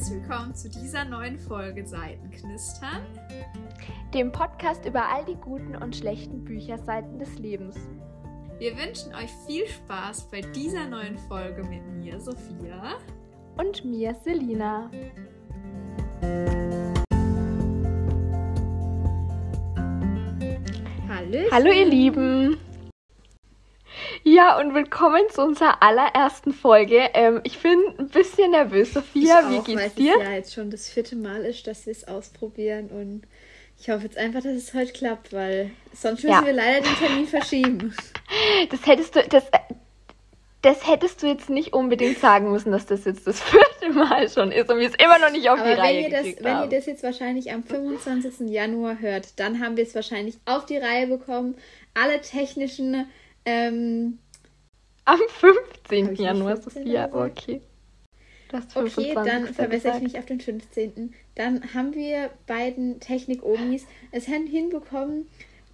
herzlich willkommen zu dieser neuen Folge Seitenknistern, dem Podcast über all die guten und schlechten Bücherseiten des Lebens. Wir wünschen euch viel Spaß bei dieser neuen Folge mit mir, Sophia. Und mir, Selina. Hallo. Hallo, ihr Lieben. Ja, und willkommen zu unserer allerersten Folge. Ähm, ich bin ein bisschen nervös, Sophia. Ich Wie auch, geht's dir? es ja jetzt schon das vierte Mal ist, dass wir es ausprobieren und ich hoffe jetzt einfach, dass es heute klappt, weil sonst müssen Ja. wir leider den Termin verschieben. Das hättest du, das, das hättest du jetzt nicht unbedingt sagen müssen, dass das jetzt das vierte Mal schon ist und wir es immer noch nicht auf Aber die wenn Reihe ihr, das, wenn ihr das jetzt wahrscheinlich am 25. Januar hört, dann haben wir es wahrscheinlich auf die Reihe bekommen. Alle technischen ähm, Am 15. Hab ich nicht Januar, 15 Sophia. gesagt? Okay. Okay, 25. dann verbessere ich mich auf den 15. Dann haben wir beiden Technik-Omis es hin- hinbekommen,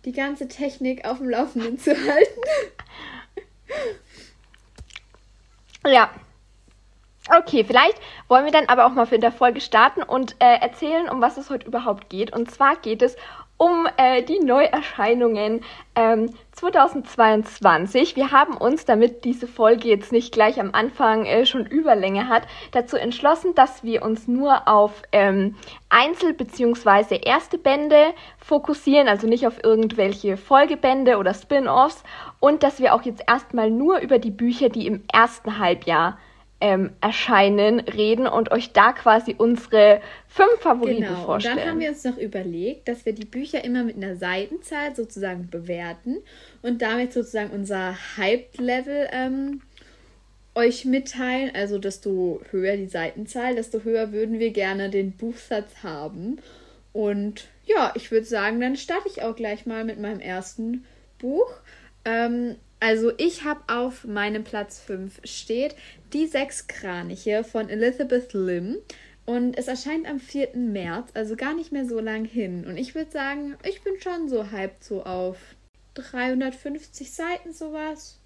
die ganze Technik auf dem Laufenden zu halten. Ja. Okay, vielleicht wollen wir dann aber auch mal für in der Folge starten und äh, erzählen, um was es heute überhaupt geht. Und zwar geht es um äh, die Neuerscheinungen ähm, 2022. Wir haben uns, damit diese Folge jetzt nicht gleich am Anfang äh, schon Überlänge hat, dazu entschlossen, dass wir uns nur auf ähm, Einzel- bzw. erste Bände fokussieren, also nicht auf irgendwelche Folgebände oder Spin-offs und dass wir auch jetzt erstmal nur über die Bücher, die im ersten Halbjahr ähm, erscheinen, reden und euch da quasi unsere fünf Favoriten Genau. Und vorstellen. dann haben wir uns noch überlegt, dass wir die Bücher immer mit einer Seitenzahl sozusagen bewerten und damit sozusagen unser Hype-Level ähm, euch mitteilen. Also desto höher die Seitenzahl, desto höher würden wir gerne den Buchsatz haben. Und ja, ich würde sagen, dann starte ich auch gleich mal mit meinem ersten Buch. Ähm, also ich habe auf meinem Platz 5 steht Die sechs Kraniche von Elizabeth Lim. Und es erscheint am 4. März, also gar nicht mehr so lang hin. Und ich würde sagen, ich bin schon so hyped so auf 350 Seiten sowas.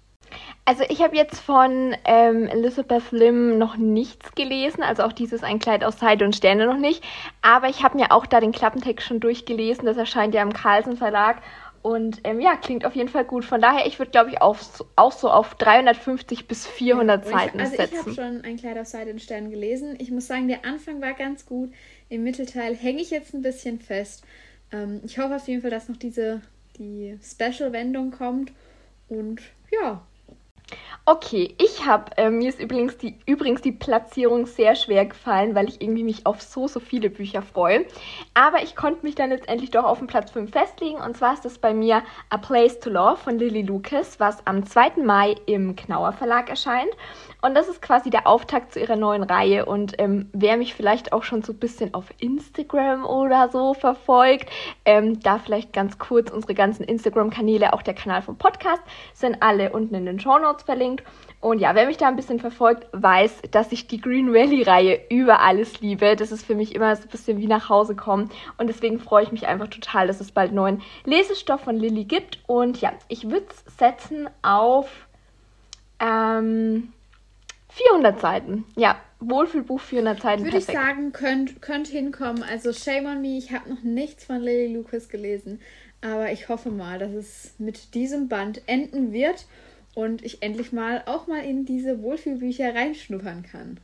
Also ich habe jetzt von ähm, Elizabeth Lim noch nichts gelesen, also auch dieses Ein Kleid aus Seide und Sterne noch nicht. Aber ich habe mir auch da den Klappentext schon durchgelesen. Das erscheint ja im Carlsen Verlag. Und ähm, ja, klingt auf jeden Fall gut. Von daher, ich würde, glaube ich, auch, so- auch so auf 350 bis 400 Ja, Seiten ich, also ich habe setzen. schon ein Kleid auf Seide und Stern gelesen. Ich muss sagen, der Anfang war ganz gut. Im Mittelteil hänge ich jetzt ein bisschen fest. Ähm, ich hoffe auf jeden Fall, dass noch diese die Special-Wendung kommt. Und ja, Okay, ich habe, äh, mir ist übrigens die, übrigens die Platzierung sehr schwer gefallen, weil ich irgendwie mich auf so, so viele Bücher freue. Aber ich konnte mich dann letztendlich doch auf den Platz 5 festlegen. Und zwar ist das bei mir A Place to Love von Lily Lucas, was am 2. Mai im Knauer Verlag erscheint. Und das ist quasi der Auftakt zu ihrer neuen Reihe. Und ähm, wer mich vielleicht auch schon so ein bisschen auf Instagram oder so verfolgt, ähm, da vielleicht ganz kurz unsere ganzen Instagram-Kanäle, auch der Kanal vom Podcast, sind alle unten in den Show Notes verlinkt. Und ja, wer mich da ein bisschen verfolgt, weiß, dass ich die Green Valley-Reihe über alles liebe. Das ist für mich immer so ein bisschen wie nach Hause kommen. Und deswegen freue ich mich einfach total, dass es bald neuen Lesestoff von Lilly gibt. Und ja, ich würde es setzen auf ähm, 400 Seiten. Ja, Wohlfühlbuch 400 Seiten. würde ich perfekt. sagen, könnt, könnt hinkommen. Also shame on me, ich habe noch nichts von Lily Lucas gelesen. Aber ich hoffe mal, dass es mit diesem Band enden wird und ich endlich mal auch mal in diese Wohlfühlbücher reinschnuppern kann.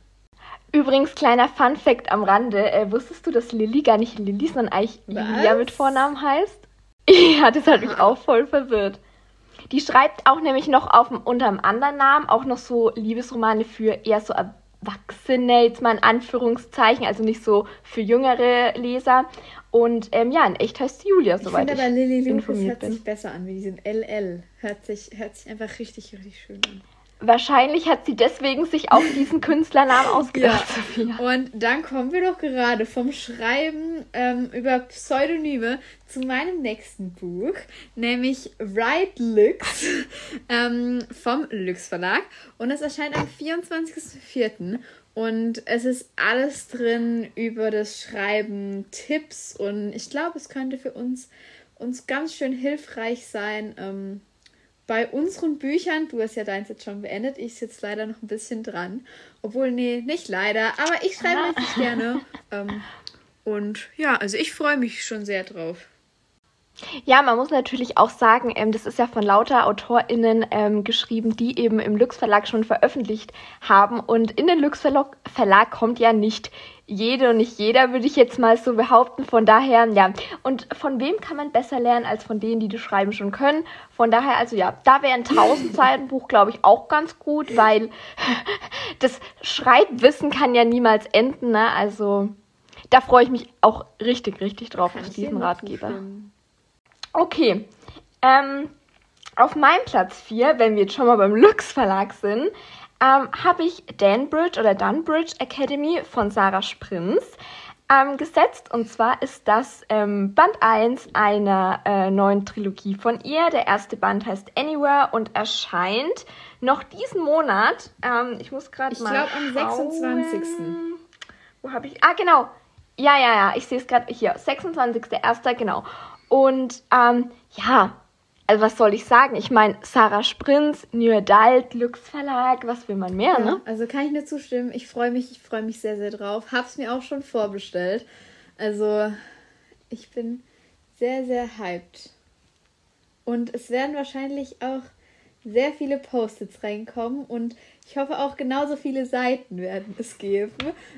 Übrigens, kleiner Fun-Fact am Rande: äh, Wusstest du, dass Lilly gar nicht Lilly, sondern eigentlich Was? Julia mit Vornamen heißt? Ja, das hat mich auch voll verwirrt. Die schreibt auch nämlich noch auf dem, unter einem anderen Namen auch noch so Liebesromane für eher so Erwachsene, jetzt mal in Anführungszeichen, also nicht so für jüngere Leser. Und ähm, ja, in echt heißt sie Julia, Ich soweit finde ich, aber Lily Lucas informiert hört bin. sich besser an, wie diesen LL. Hört sich, hört sich einfach richtig, richtig schön an. Wahrscheinlich hat sie deswegen sich auch diesen Künstlernamen ausgedacht, Sophia. Und dann kommen wir doch gerade vom Schreiben ähm, über Pseudonyme zu meinem nächsten Buch, nämlich Right Lux ähm, vom Lux Verlag. Und es erscheint am 24.04. Und es ist alles drin über das Schreiben, Tipps und ich glaube, es könnte für uns, uns ganz schön hilfreich sein. Ähm, bei unseren Büchern, du hast ja deins jetzt schon beendet, ich sitze leider noch ein bisschen dran. Obwohl, nee, nicht leider, aber ich schreibe richtig gerne. Ähm, und ja, also ich freue mich schon sehr drauf. Ja, man muss natürlich auch sagen, ähm, das ist ja von lauter AutorInnen ähm, geschrieben, die eben im Lux Verlag schon veröffentlicht haben. Und in den Lux Verlag kommt ja nicht jede und nicht jeder, würde ich jetzt mal so behaupten. Von daher, ja. Und von wem kann man besser lernen als von denen, die das Schreiben schon können? Von daher, also ja, da wäre ein 1000 Seiten Buch, glaube ich, auch ganz gut, weil das Schreibwissen kann ja niemals enden. Ne? Also da freue ich mich auch richtig, richtig drauf kann auf diesen Ratgeber. Zustimmen. Okay. Ähm, auf meinem Platz 4, wenn wir jetzt schon mal beim Lux Verlag sind, ähm, habe ich Danbridge oder Dunbridge Academy von Sarah Sprinz ähm, gesetzt. Und zwar ist das ähm, Band 1 einer äh, neuen Trilogie von ihr. Der erste Band heißt Anywhere und erscheint noch diesen Monat. Ähm, ich muss gerade mal. Ich glaube am 26. Wo habe ich. Ah, genau. Ja, ja, ja. Ich sehe es gerade hier. 26.01. Genau. Und ähm, ja, also was soll ich sagen? Ich meine, Sarah Sprinz, New Adult, Lux Verlag, was will man mehr, ja, ne? Also kann ich nur zustimmen. Ich freue mich, ich freue mich sehr, sehr drauf. Hab's mir auch schon vorbestellt. Also ich bin sehr, sehr hyped. Und es werden wahrscheinlich auch sehr viele Post-its reinkommen und ich hoffe auch genauso viele Seiten werden es geben.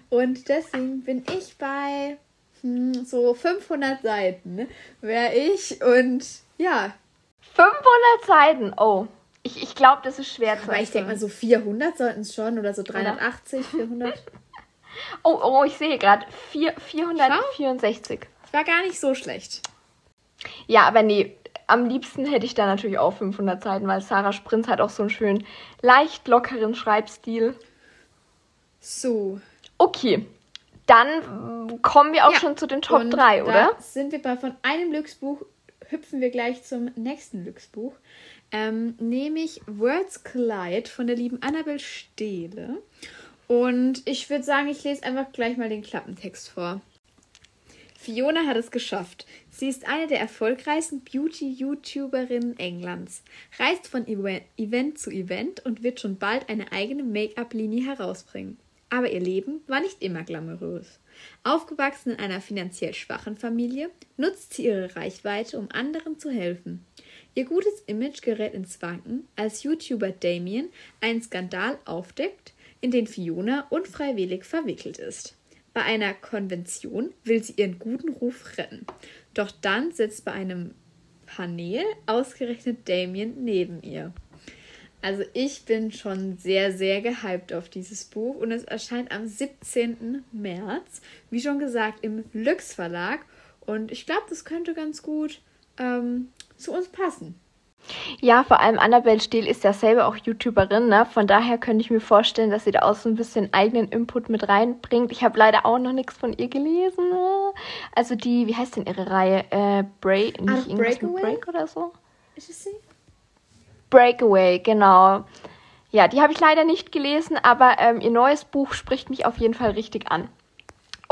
Und deswegen bin ich bei hm, so 500 Seiten wäre ich und ja. 500 Seiten, oh. Ich, ich glaube, das ist schwer zu Aber ich denke mal, so 400 sollten es schon oder so 380, 400. oh, oh, ich sehe gerade 464. Das war gar nicht so schlecht. Ja, aber nee, am liebsten hätte ich da natürlich auch 500 Seiten, weil Sarah Sprinz hat auch so einen schönen, leicht lockeren Schreibstil. So. Okay, dann kommen wir auch ja. schon zu den Top und 3, oder? Sind wir bei von einem Glücksbuch, hüpfen wir gleich zum nächsten Glücksbuch. Ähm, nämlich Words Collide von der lieben Annabel Stehle. Und ich würde sagen, ich lese einfach gleich mal den Klappentext vor. Fiona hat es geschafft. Sie ist eine der erfolgreichsten Beauty-YouTuberinnen Englands, reist von Event zu Event und wird schon bald eine eigene Make-up-Linie herausbringen. Aber ihr Leben war nicht immer glamourös. Aufgewachsen in einer finanziell schwachen Familie, nutzt sie ihre Reichweite, um anderen zu helfen. Ihr gutes Image gerät ins Wanken, als YouTuber Damien einen Skandal aufdeckt, in den Fiona unfreiwillig verwickelt ist. Bei einer Konvention will sie ihren guten Ruf retten. Doch dann sitzt bei einem Panel ausgerechnet Damien neben ihr. Also ich bin schon sehr, sehr gehypt auf dieses Buch und es erscheint am 17. März, wie schon gesagt, im Lux Verlag. Und ich glaube, das könnte ganz gut ähm, zu uns passen. Ja, vor allem Annabelle Stehl ist ja selber auch YouTuberin, ne? Von daher könnte ich mir vorstellen, dass sie da auch so ein bisschen eigenen Input mit reinbringt. Ich habe leider auch noch nichts von ihr gelesen. Ne? Also die, wie heißt denn ihre Reihe? Äh, Break, nicht ah, irgendwas mit Break oder so? Ist es sie? Breakaway, genau. Ja, die habe ich leider nicht gelesen, aber ähm, ihr neues Buch spricht mich auf jeden Fall richtig an.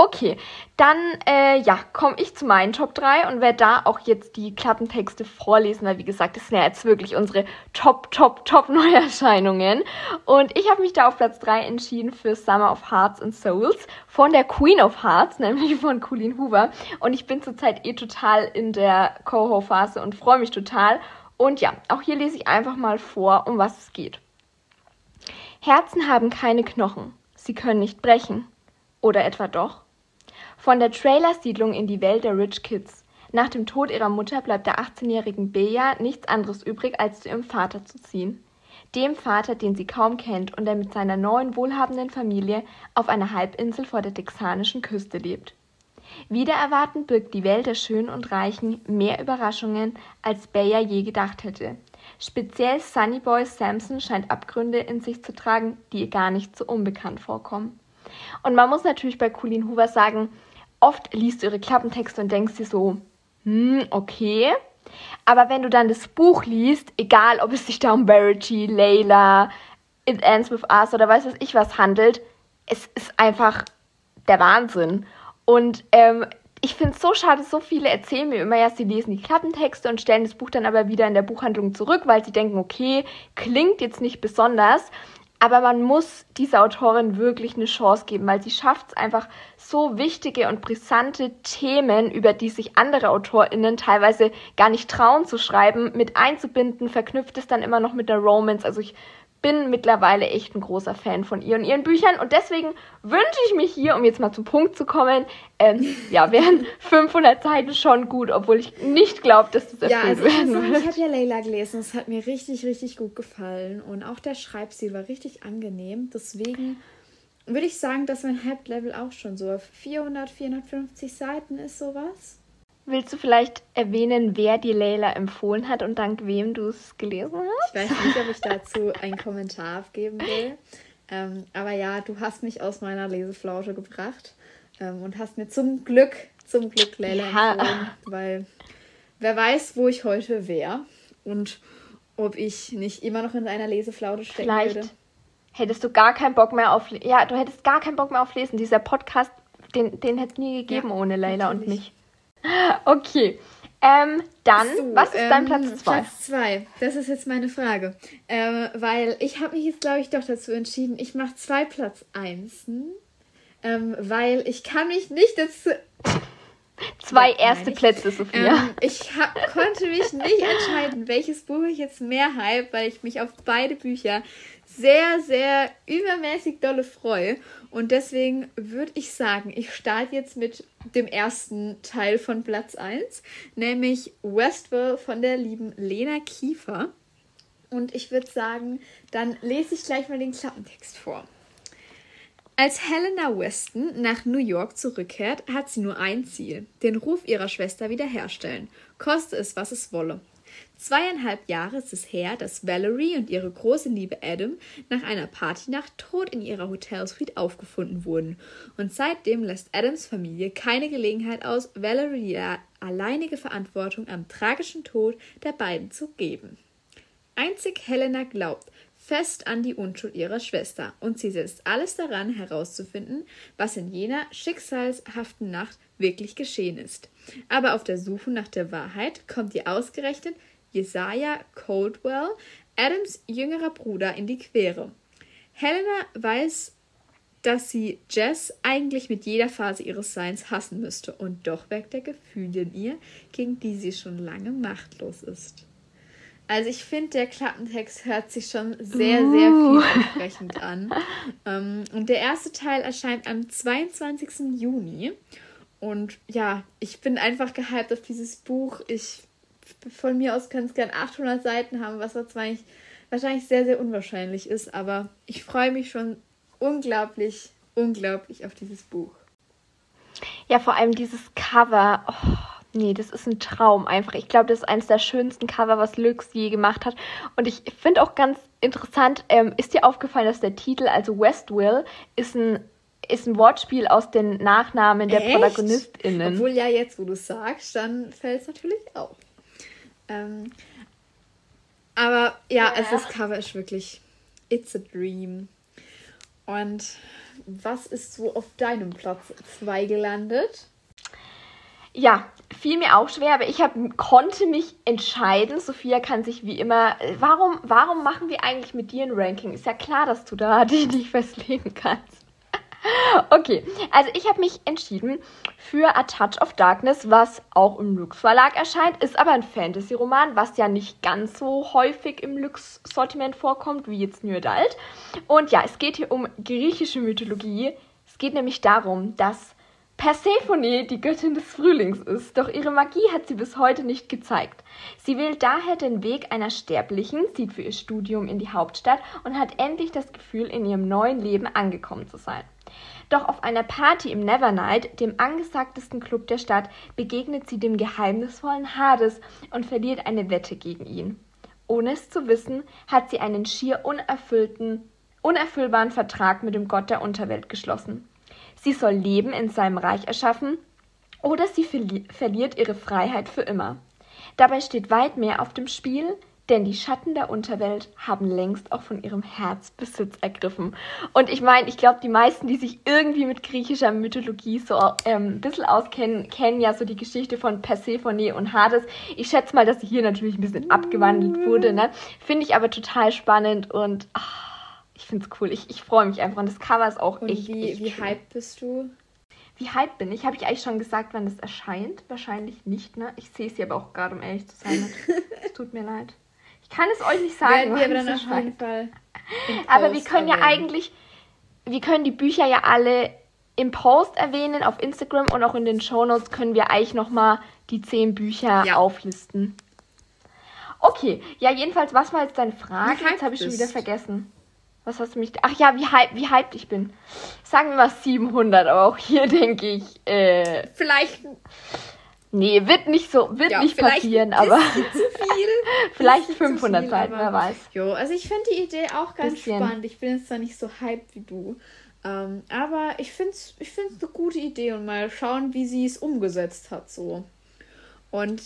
Okay, dann äh, ja, komme ich zu meinen Top 3 und werde da auch jetzt die Klappentexte vorlesen, weil wie gesagt, das sind ja jetzt wirklich unsere Top, Top, Top Neuerscheinungen. Und ich habe mich da auf Platz 3 entschieden für Summer of Hearts and Souls von der Queen of Hearts, nämlich von Colleen Hoover. Und ich bin zurzeit eh total in der Coho-Phase und freue mich total. Und ja, auch hier lese ich einfach mal vor, um was es geht. Herzen haben keine Knochen. Sie können nicht brechen. Oder etwa doch? Von der Trailersiedlung in die Welt der Rich Kids. Nach dem Tod ihrer Mutter bleibt der 18-jährigen Bea nichts anderes übrig, als zu ihrem Vater zu ziehen. Dem Vater, den sie kaum kennt und der mit seiner neuen wohlhabenden Familie auf einer Halbinsel vor der texanischen Küste lebt. Wider Erwarten birgt die Welt der Schönen und Reichen mehr Überraschungen, als Bayer je gedacht hätte. Speziell Sunnyboy Samson scheint Abgründe in sich zu tragen, die ihr gar nicht so unbekannt vorkommen. Und man muss natürlich bei Colleen Hoover sagen, oft liest du ihre Klappentexte und denkst dir so, hm, okay. Aber wenn du dann das Buch liest, egal ob es sich da um Verity, Layla, It Ends With Us oder weiß was ich was handelt, es ist einfach der Wahnsinn. Und ähm, ich finde es so schade, so viele erzählen mir immer ja, sie lesen die Klappentexte und stellen das Buch dann aber wieder in der Buchhandlung zurück, weil sie denken, okay, klingt jetzt nicht besonders. Aber man muss dieser Autorin wirklich eine Chance geben, weil sie schafft es einfach, so wichtige und brisante Themen, über die sich andere AutorInnen teilweise gar nicht trauen zu schreiben, mit einzubinden, verknüpft es dann immer noch mit der Romance. Also ich bin mittlerweile echt ein großer Fan von ihr und ihren Büchern und deswegen wünsche ich mich hier, um jetzt mal zum Punkt zu kommen, ähm, ja, wären 500 Seiten schon gut, obwohl ich nicht glaube, dass das erfüllt ja, also werden ich wird. Ich habe ja Leila gelesen, es hat mir richtig, richtig gut gefallen und auch der Schreibstil war richtig angenehm, deswegen würde ich sagen, dass mein Hauptlevel auch schon so auf 400, 450 Seiten ist, sowas. Willst du vielleicht erwähnen, wer dir Leila empfohlen hat und dank wem du es gelesen hast? Ich weiß nicht, ob ich dazu einen Kommentar abgeben will. Ähm, aber ja, du hast mich aus meiner Leseflausche gebracht ähm, und hast mir zum Glück, zum Glück Leila ja. empfohlen, weil wer weiß, wo ich heute wäre und ob ich nicht immer noch in einer Leseflaute stecken vielleicht würde. Hättest du gar keinen Bock mehr auf ja, du hättest gar keinen Bock mehr auf Lesen. Dieser Podcast, den, den hätte es nie gegeben ja, ohne Leila und mich. Okay. Ähm, dann, so, was ist dein Platz 2? Ähm, Platz 2, das ist jetzt meine Frage. Ähm, weil ich habe mich jetzt, glaube ich, doch dazu entschieden, ich mache zwei Platz 1. Ähm, weil ich kann mich nicht dazu... Zwei erste Plätze, Sophia. Ähm, ich hab, konnte mich nicht entscheiden, welches Buch ich jetzt mehr hype, weil ich mich auf beide Bücher sehr, sehr übermäßig dolle freue. Und deswegen würde ich sagen, ich starte jetzt mit dem ersten Teil von Platz 1, nämlich Westwell von der lieben Lena Kiefer. Und ich würde sagen, dann lese ich gleich mal den Klappentext vor. Als Helena Weston nach New York zurückkehrt, hat sie nur ein Ziel: den Ruf ihrer Schwester wiederherstellen, koste es, was es wolle. Zweieinhalb Jahre ist es her, dass Valerie und ihre große Liebe Adam nach einer Partynacht tot in ihrer Hotelsuite aufgefunden wurden. Und seitdem lässt Adams Familie keine Gelegenheit aus, Valerie die alleinige Verantwortung am tragischen Tod der beiden zu geben. Einzig Helena glaubt fest an die Unschuld ihrer Schwester und sie setzt alles daran, herauszufinden, was in jener schicksalshaften Nacht wirklich geschehen ist. Aber auf der Suche nach der Wahrheit kommt ihr ausgerechnet Jesaja Coldwell, Adams jüngerer Bruder, in die Quere. Helena weiß, dass sie Jess eigentlich mit jeder Phase ihres Seins hassen müsste, und doch weckt der Gefühl in ihr, gegen die sie schon lange machtlos ist. Also ich finde, der Klappentext hört sich schon sehr, sehr uh. vielversprechend an. Ähm, und der erste Teil erscheint am 22. Juni. Und ja, ich bin einfach gehypt auf dieses Buch. Ich von mir aus kann es gern 800 Seiten haben, was wahrscheinlich, wahrscheinlich sehr, sehr unwahrscheinlich ist. Aber ich freue mich schon unglaublich, unglaublich auf dieses Buch. Ja, vor allem dieses Cover. Oh, nee, das ist ein Traum einfach. Ich glaube, das ist eines der schönsten Cover, was Lux je gemacht hat. Und ich finde auch ganz interessant, ähm, ist dir aufgefallen, dass der Titel, also Westwill, ist ein ist ein Wortspiel aus den Nachnamen der Echt? ProtagonistInnen. Obwohl ja jetzt, wo du sagst, dann fällt es natürlich auf. Ähm, aber ja, ja, also das Cover ist wirklich It's a Dream. Und was ist so auf deinem Platz 2 gelandet? Ja, fiel mir auch schwer, aber ich hab, konnte mich entscheiden. Sophia kann sich wie immer. Warum, warum machen wir eigentlich mit dir ein Ranking? Ist ja klar, dass du da dich nicht festlegen kannst. Okay, also ich habe mich entschieden für A Touch of Darkness, was auch im Lux Verlag erscheint, ist aber ein Fantasy-Roman, was ja nicht ganz so häufig im Lux-Sortiment vorkommt wie jetzt New Adult. Und ja, es geht hier um griechische Mythologie. Es geht nämlich darum, dass Persephone die Göttin des Frühlings ist, doch ihre Magie hat sie bis heute nicht gezeigt. Sie wählt daher den Weg einer Sterblichen, zieht für ihr Studium in die Hauptstadt und hat endlich das Gefühl, in ihrem neuen Leben angekommen zu sein. Doch auf einer Party im Nevernight, dem angesagtesten Club der Stadt, begegnet sie dem geheimnisvollen Hades und verliert eine Wette gegen ihn. Ohne es zu wissen, hat sie einen schier unerfüllten, unerfüllbaren Vertrag mit dem Gott der Unterwelt geschlossen. Sie soll Leben in seinem Reich erschaffen oder sie verli verliert ihre Freiheit für immer. Dabei steht weit mehr auf dem Spiel, denn die Schatten der Unterwelt haben längst auch von ihrem Herz Besitz ergriffen. Und ich meine, ich glaube, die meisten, die sich irgendwie mit griechischer Mythologie so ähm, ein bisschen auskennen, kennen ja so die Geschichte von Persephone und Hades. Ich schätze mal, dass sie hier natürlich ein bisschen abgewandelt wurde. Ne? Finde ich aber total spannend und ach, ich finde es cool. Ich, ich freue mich einfach. Und das Cover ist auch und echt. Wie, echt wie hyped bist du? Wie hyped bin ich? Habe ich eigentlich schon gesagt, wann das erscheint? Wahrscheinlich nicht, ne? Ich sehe es hier aber auch gerade, um ehrlich zu sein. Es tut mir leid. Ich kann es euch nicht sagen. Werden wir aber dann auf jeden Fall. Aber wir können ja eigentlich, wir können die Bücher ja alle im Post erwähnen, auf Instagram und auch in den Shownotes können wir eigentlich nochmal die zehn Bücher ja. auflisten. Okay, ja, jedenfalls, was war jetzt deine Frage? Jetzt habe ich schon wieder vergessen. Was hast du mich. Ach ja, wie, hype, wie hyped ich bin. Sagen wir mal 700, aber auch hier denke ich. Äh, vielleicht. Nee, wird nicht so, wird ja, nicht passieren, aber. zu viel. vielleicht 500 viel, Seiten, wer weiß. Jo, also ich finde die Idee auch ganz Bisschen. spannend. Ich bin jetzt zwar nicht so hyped wie du. Ähm, aber ich finde es ich find's eine gute Idee und mal schauen, wie sie es umgesetzt hat, so. Und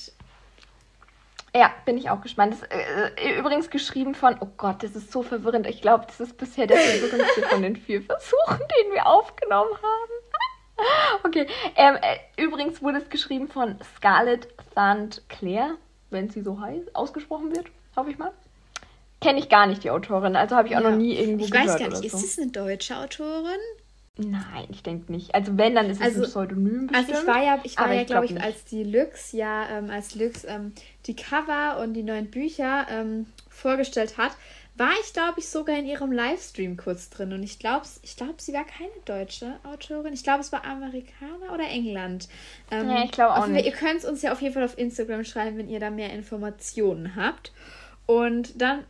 ja, bin ich auch gespannt. Das, äh, übrigens geschrieben von, oh Gott, das ist so verwirrend. Ich glaube, das ist bisher der verwirrendste von den vier Versuchen, den wir aufgenommen haben. okay, ähm, äh, übrigens wurde es geschrieben von Scarlett Thand Claire, wenn sie so heißt, ausgesprochen wird, hoffe ich mal. Kenne ich gar nicht die Autorin, also habe ich auch ja. noch nie irgendwo ich gehört. Ich weiß gar nicht, ist das eine deutsche Autorin? Nein, ich denke nicht. Also wenn, dann ist es also, ein Pseudonym bestimmt. Also ich war ja, ich war ja, glaube ich, als die Lux, ja, ähm, als Lux ähm, die Cover und die neuen Bücher ähm, vorgestellt hat, war ich, glaube ich, sogar in ihrem Livestream kurz drin. Und ich glaube, ich glaub, sie war keine deutsche Autorin. Ich glaube, es war Amerikaner oder England. Ähm, ja, ich glaube auch nicht. Ihr könnt es uns ja auf jeden Fall auf Instagram schreiben, wenn ihr da mehr Informationen habt. Und dann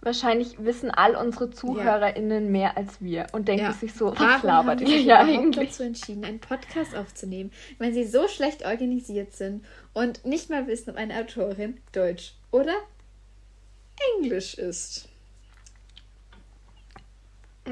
Wahrscheinlich wissen all unsere ZuhörerInnen ja. mehr als wir und denken ja. sich so, was labert ihr ja eigentlich? dazu entschieden, einen Podcast aufzunehmen, wenn sie so schlecht organisiert sind und nicht mal wissen, ob eine Autorin Deutsch oder Englisch ist.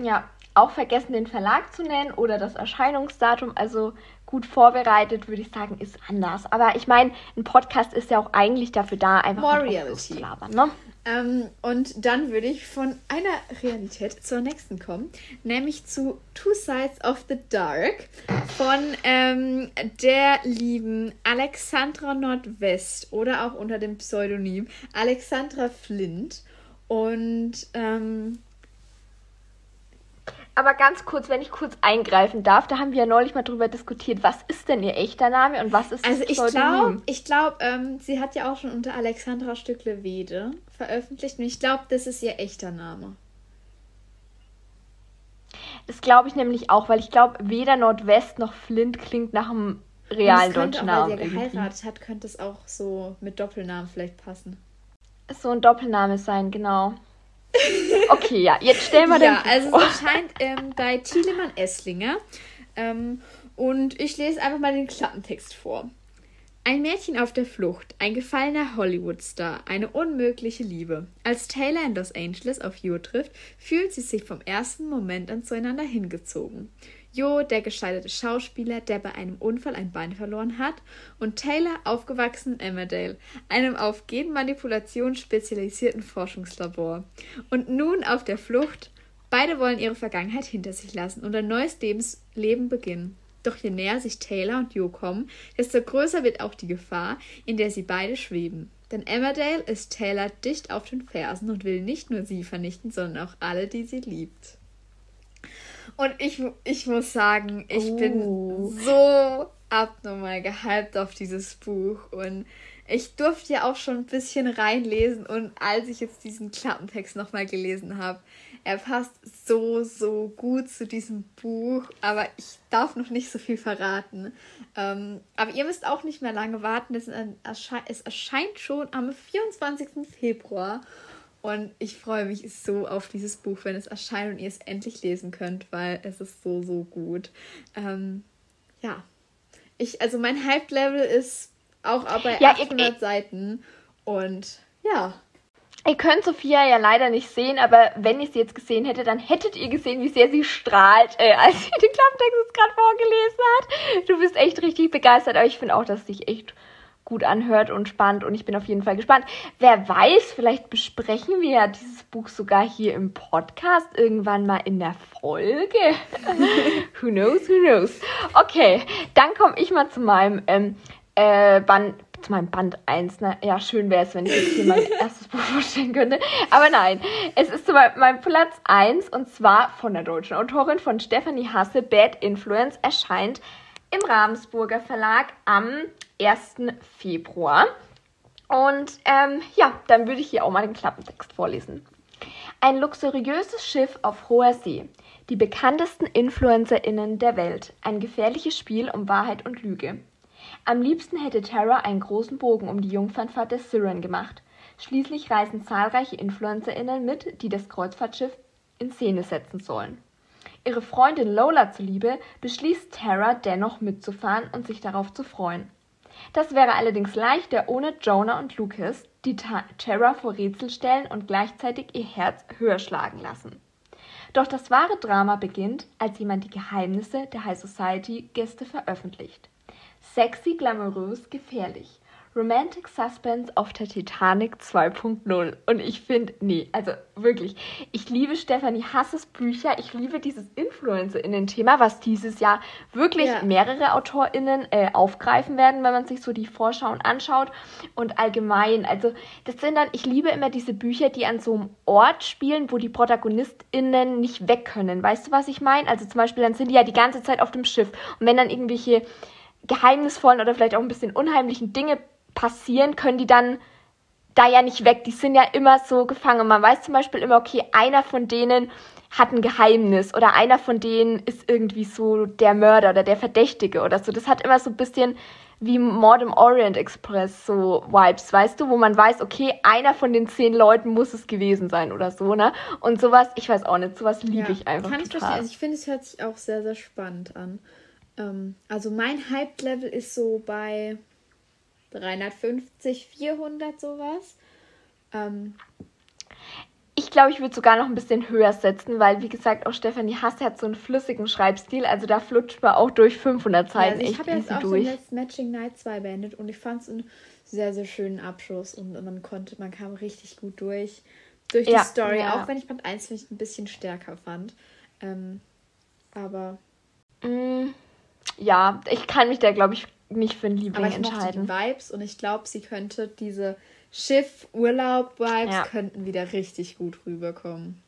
Ja, auch vergessen, den Verlag zu nennen oder das Erscheinungsdatum. Also gut vorbereitet, würde ich sagen, ist anders. Aber ich meine, ein Podcast ist ja auch eigentlich dafür da, einfach More Reality. zu labern, ne? Ähm, und dann würde ich von einer Realität zur nächsten kommen, nämlich zu Two Sides of the Dark von ähm, der lieben Alexandra Nordwest oder auch unter dem Pseudonym Alexandra Flint. Und ähm, aber ganz kurz, wenn ich kurz eingreifen darf, da haben wir ja neulich mal drüber diskutiert, was ist denn ihr echter Name und was ist also das Also ich glaube, ich glaube, ähm, sie hat ja auch schon unter Alexandra Stückle-Wede veröffentlicht und ich glaube, das ist ihr echter Name. Das glaube ich nämlich auch, weil ich glaube, weder Nordwest noch Flint klingt nach einem realen deutschen Namen. Weil sie ja geheiratet hat, könnte es auch so mit Doppelnamen vielleicht passen. So ein Doppelname sein, genau. Okay, ja, jetzt stellen wir ja, den. Ja, also es erscheint ähm, bei Thielemann Esslinger. Ähm, und ich lese einfach mal den Klappentext vor. Ein Mädchen auf der Flucht, ein gefallener Hollywood-Star, eine unmögliche Liebe. Als Taylor in Los Angeles auf Jo trifft, fühlt sie sich vom ersten Moment an zueinander hingezogen. Jo, der gescheiterte Schauspieler, der bei einem Unfall ein Bein verloren hat, und Taylor, aufgewachsen in Emmerdale, einem auf Genmanipulation spezialisierten Forschungslabor. Und nun auf der Flucht. Beide wollen ihre Vergangenheit hinter sich lassen und ein neues Lebens Leben beginnen. Doch je näher sich Taylor und Jo kommen, desto größer wird auch die Gefahr, in der sie beide schweben. Denn Emmerdale ist Taylor dicht auf den Fersen und will nicht nur sie vernichten, sondern auch alle, die sie liebt. Und ich, ich muss sagen, ich oh. bin so abnormal gehypt auf dieses Buch. Und ich durfte ja auch schon ein bisschen reinlesen. Und als ich jetzt diesen Klappentext nochmal gelesen habe, er passt so, so gut zu diesem Buch. Aber ich darf noch nicht so viel verraten. Ähm, aber ihr müsst auch nicht mehr lange warten. Es, ersche es erscheint schon am 24. Februar. Und ich freue mich so auf dieses Buch, wenn es erscheint und ihr es endlich lesen könnt, weil es ist so, so gut. Ähm, ja. Ich, also mein Hype-Level ist auch bei ja, 800 ich, Seiten. Und ja. Ihr könnt Sophia ja leider nicht sehen, aber wenn ihr sie jetzt gesehen hättet, dann hättet ihr gesehen, wie sehr sie strahlt, äh, als sie den Klapptext gerade vorgelesen hat. Du bist echt richtig begeistert, aber ich finde auch, dass dich echt gut anhört und spannend und ich bin auf jeden Fall gespannt. Wer weiß, vielleicht besprechen wir ja dieses Buch sogar hier im Podcast irgendwann mal in der Folge. who knows, who knows. Okay, dann komme ich mal zu meinem ähm, äh, Band, zu meinem Band 1. Ne? Ja, schön wäre es, wenn ich jetzt hier mein erstes Buch vorstellen könnte. Aber nein, es ist zu meinem, meinem Platz 1 und zwar von der deutschen Autorin von Stephanie Hasse, Bad Influence, erscheint im Ravensburger Verlag am 1. Februar. Und ähm, ja, dann würde ich hier auch mal den Klappentext vorlesen. Ein luxuriöses Schiff auf hoher See. Die bekanntesten InfluencerInnen der Welt. Ein gefährliches Spiel um Wahrheit und Lüge. Am liebsten hätte Tara einen großen Bogen um die Jungfernfahrt der Siren gemacht. Schließlich reisen zahlreiche InfluencerInnen mit, die das Kreuzfahrtschiff in Szene setzen sollen. Ihre Freundin Lola zuliebe beschließt Tara dennoch mitzufahren und sich darauf zu freuen. Das wäre allerdings leichter ohne Jonah und Lucas, die Tara vor Rätsel stellen und gleichzeitig ihr Herz höher schlagen lassen. Doch das wahre Drama beginnt, als jemand die Geheimnisse der High Society Gäste veröffentlicht. Sexy, glamourös, gefährlich. Romantic Suspense auf der Titanic 2.0. Und ich finde, nee, also wirklich, ich liebe Stefanie Hasses Bücher. Ich liebe dieses Influencer-Innen-Thema, was dieses Jahr wirklich ja. mehrere AutorInnen äh, aufgreifen werden, wenn man sich so die Vorschauen anschaut. Und allgemein, also das sind dann, ich liebe immer diese Bücher, die an so einem Ort spielen, wo die ProtagonistInnen nicht weg können. Weißt du, was ich meine? Also zum Beispiel, dann sind die ja die ganze Zeit auf dem Schiff. Und wenn dann irgendwelche geheimnisvollen oder vielleicht auch ein bisschen unheimlichen Dinge passieren, können die dann da ja nicht weg. Die sind ja immer so gefangen. Man weiß zum Beispiel immer, okay, einer von denen hat ein Geheimnis oder einer von denen ist irgendwie so der Mörder oder der Verdächtige oder so. Das hat immer so ein bisschen wie Mord im Orient Express so Vibes, weißt du, wo man weiß, okay, einer von den zehn Leuten muss es gewesen sein oder so, ne? Und sowas, ich weiß auch nicht, sowas liebe ja, ich einfach. Kann ich verstehen. Also ich finde, es hört sich auch sehr, sehr spannend an. Ähm, also mein Hype-Level ist so bei 350, 400 sowas. Ähm, ich glaube, ich würde sogar noch ein bisschen höher setzen, weil, wie gesagt, auch Stefanie Hass hat so einen flüssigen Schreibstil. Also da flutscht man auch durch 500 Seiten ja, also ich habe jetzt auch durch. so Matching Night 2 beendet und ich fand es einen sehr, sehr schönen Abschluss und man konnte, man kam richtig gut durch, durch die ja, Story, ja. auch wenn ich Band 1 vielleicht ein bisschen stärker fand. Ähm, aber. Mm, ja, ich kann mich da, glaube ich, nicht für einen Liebling Aber ich entscheiden. die Vibes und ich glaube, sie könnte diese Schiff-Urlaub-Vibes ja. könnten wieder richtig gut rüberkommen.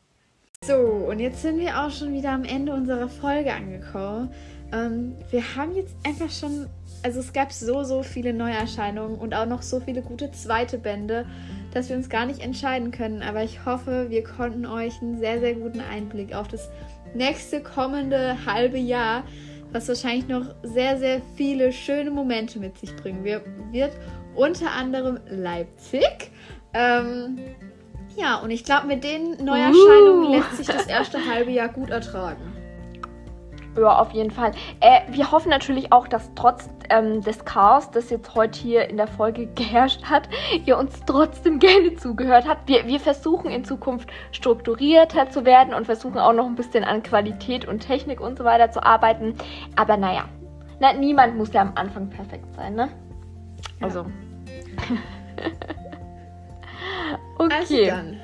So, und jetzt sind wir auch schon wieder am Ende unserer Folge angekommen. Ähm, wir haben jetzt einfach schon, also es gab so, so viele Neuerscheinungen und auch noch so viele gute zweite Bände, dass wir uns gar nicht entscheiden können. Aber ich hoffe, wir konnten euch einen sehr, sehr guten Einblick auf das nächste kommende halbe Jahr was wahrscheinlich noch sehr, sehr viele schöne Momente mit sich bringen wird. Unter anderem Leipzig. Ähm, ja, und ich glaube, mit den Neuerscheinungen uh. lässt sich das erste halbe Jahr gut ertragen. Ja, auf jeden Fall. Äh, wir hoffen natürlich auch, dass trotz ähm, des Chaos, das jetzt heute hier in der Folge geherrscht hat, ihr uns trotzdem gerne zugehört habt. Wir, wir versuchen in Zukunft strukturierter zu werden und versuchen auch noch ein bisschen an Qualität und Technik und so weiter zu arbeiten. Aber naja, na, niemand muss ja am Anfang perfekt sein, ne? Also. okay. Also dann